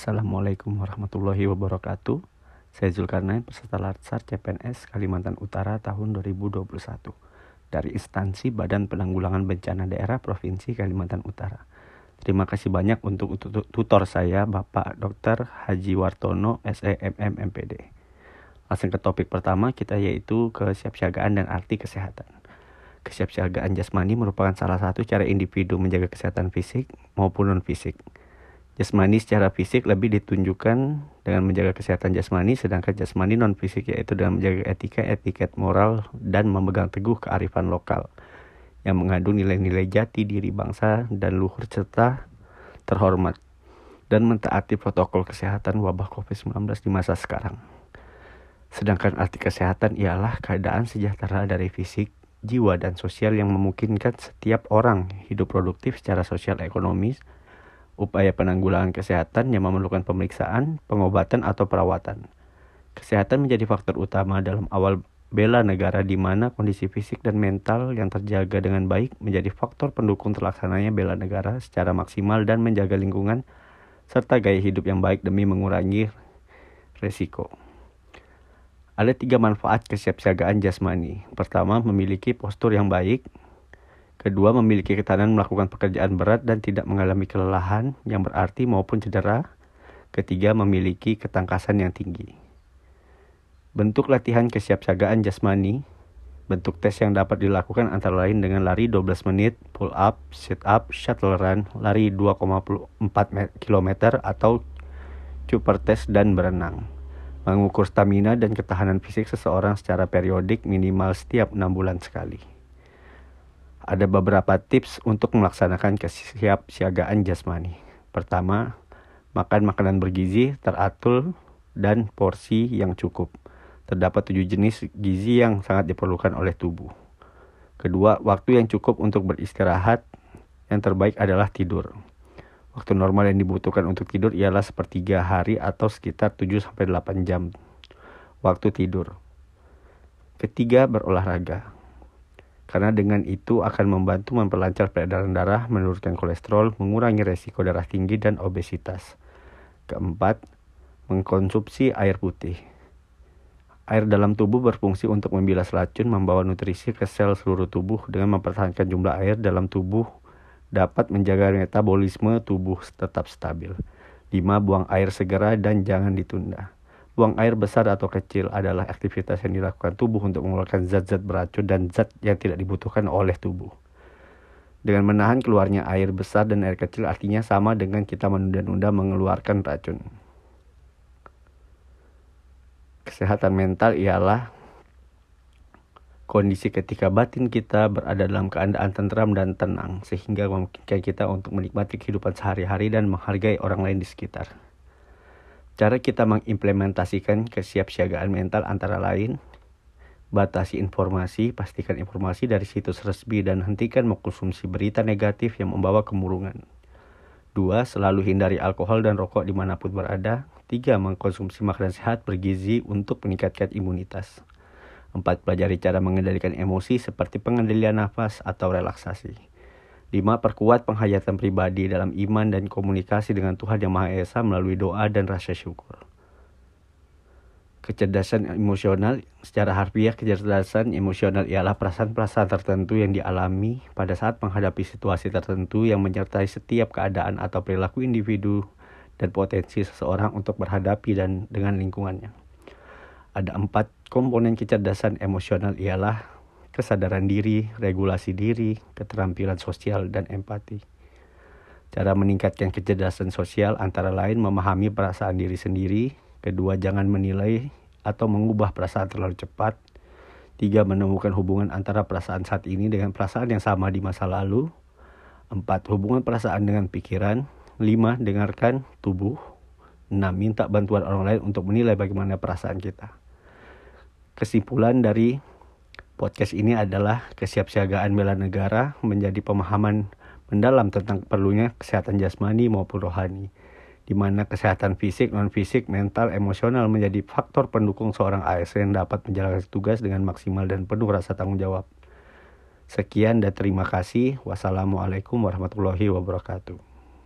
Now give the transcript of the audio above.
Assalamualaikum warahmatullahi wabarakatuh. Saya Zulkarnain, peserta Latsar CPNS Kalimantan Utara tahun 2021 dari instansi Badan Penanggulangan Bencana Daerah Provinsi Kalimantan Utara. Terima kasih banyak untuk tutor saya, Bapak Dr. Haji Wartono, SEMM MPD. Langsung ke topik pertama kita yaitu kesiapsiagaan dan arti kesehatan. Kesiapsiagaan jasmani merupakan salah satu cara individu menjaga kesehatan fisik maupun non-fisik Jasmani secara fisik lebih ditunjukkan dengan menjaga kesehatan jasmani, sedangkan jasmani non fisik yaitu dengan menjaga etika, etiket moral, dan memegang teguh kearifan lokal yang mengandung nilai-nilai jati diri bangsa dan luhur serta terhormat dan mentaati protokol kesehatan wabah COVID-19 di masa sekarang. Sedangkan arti kesehatan ialah keadaan sejahtera dari fisik, jiwa, dan sosial yang memungkinkan setiap orang hidup produktif secara sosial ekonomis, upaya penanggulangan kesehatan yang memerlukan pemeriksaan, pengobatan, atau perawatan. Kesehatan menjadi faktor utama dalam awal bela negara di mana kondisi fisik dan mental yang terjaga dengan baik menjadi faktor pendukung terlaksananya bela negara secara maksimal dan menjaga lingkungan serta gaya hidup yang baik demi mengurangi resiko. Ada tiga manfaat kesiapsiagaan jasmani. Pertama, memiliki postur yang baik, Kedua, memiliki ketahanan melakukan pekerjaan berat dan tidak mengalami kelelahan yang berarti maupun cedera. Ketiga, memiliki ketangkasan yang tinggi. Bentuk latihan kesiapsiagaan jasmani Bentuk tes yang dapat dilakukan antara lain dengan lari 12 menit, pull up, sit up, shuttle run, lari 2,4 km atau super test dan berenang. Mengukur stamina dan ketahanan fisik seseorang secara periodik minimal setiap 6 bulan sekali ada beberapa tips untuk melaksanakan kesiapsiagaan jasmani. Pertama, makan makanan bergizi, teratur, dan porsi yang cukup. Terdapat tujuh jenis gizi yang sangat diperlukan oleh tubuh. Kedua, waktu yang cukup untuk beristirahat. Yang terbaik adalah tidur. Waktu normal yang dibutuhkan untuk tidur ialah sepertiga hari atau sekitar 7-8 jam waktu tidur. Ketiga, berolahraga karena dengan itu akan membantu memperlancar peredaran darah, menurunkan kolesterol, mengurangi resiko darah tinggi dan obesitas. Keempat, mengkonsumsi air putih. Air dalam tubuh berfungsi untuk membilas racun, membawa nutrisi ke sel seluruh tubuh dengan mempertahankan jumlah air dalam tubuh dapat menjaga metabolisme tubuh tetap stabil. 5. Buang air segera dan jangan ditunda. Buang air besar atau kecil adalah aktivitas yang dilakukan tubuh untuk mengeluarkan zat-zat beracun dan zat yang tidak dibutuhkan oleh tubuh. Dengan menahan keluarnya air besar dan air kecil artinya sama dengan kita menunda-nunda mengeluarkan racun. Kesehatan mental ialah kondisi ketika batin kita berada dalam keadaan tentram dan tenang sehingga memungkinkan kita untuk menikmati kehidupan sehari-hari dan menghargai orang lain di sekitar. Cara kita mengimplementasikan kesiapsiagaan mental antara lain batasi informasi, pastikan informasi dari situs resmi dan hentikan mengkonsumsi berita negatif yang membawa kemurungan. 2. Selalu hindari alkohol dan rokok di mana pun berada. 3. Mengkonsumsi makanan sehat bergizi untuk meningkatkan imunitas. 4. Pelajari cara mengendalikan emosi seperti pengendalian nafas atau relaksasi. 5. Perkuat penghayatan pribadi dalam iman dan komunikasi dengan Tuhan Yang Maha Esa melalui doa dan rasa syukur. Kecerdasan emosional secara harfiah kecerdasan emosional ialah perasaan-perasaan tertentu yang dialami pada saat menghadapi situasi tertentu yang menyertai setiap keadaan atau perilaku individu dan potensi seseorang untuk berhadapi dan dengan lingkungannya. Ada empat komponen kecerdasan emosional ialah kesadaran diri, regulasi diri, keterampilan sosial, dan empati. Cara meningkatkan kecerdasan sosial antara lain memahami perasaan diri sendiri, kedua jangan menilai atau mengubah perasaan terlalu cepat, tiga menemukan hubungan antara perasaan saat ini dengan perasaan yang sama di masa lalu, empat hubungan perasaan dengan pikiran, lima dengarkan tubuh, enam minta bantuan orang lain untuk menilai bagaimana perasaan kita. Kesimpulan dari Podcast ini adalah kesiapsiagaan bela negara menjadi pemahaman mendalam tentang perlunya kesehatan jasmani maupun rohani, di mana kesehatan fisik, non-fisik, mental, emosional menjadi faktor pendukung seorang ASN dapat menjalankan tugas dengan maksimal dan penuh rasa tanggung jawab. Sekian dan terima kasih. Wassalamualaikum warahmatullahi wabarakatuh.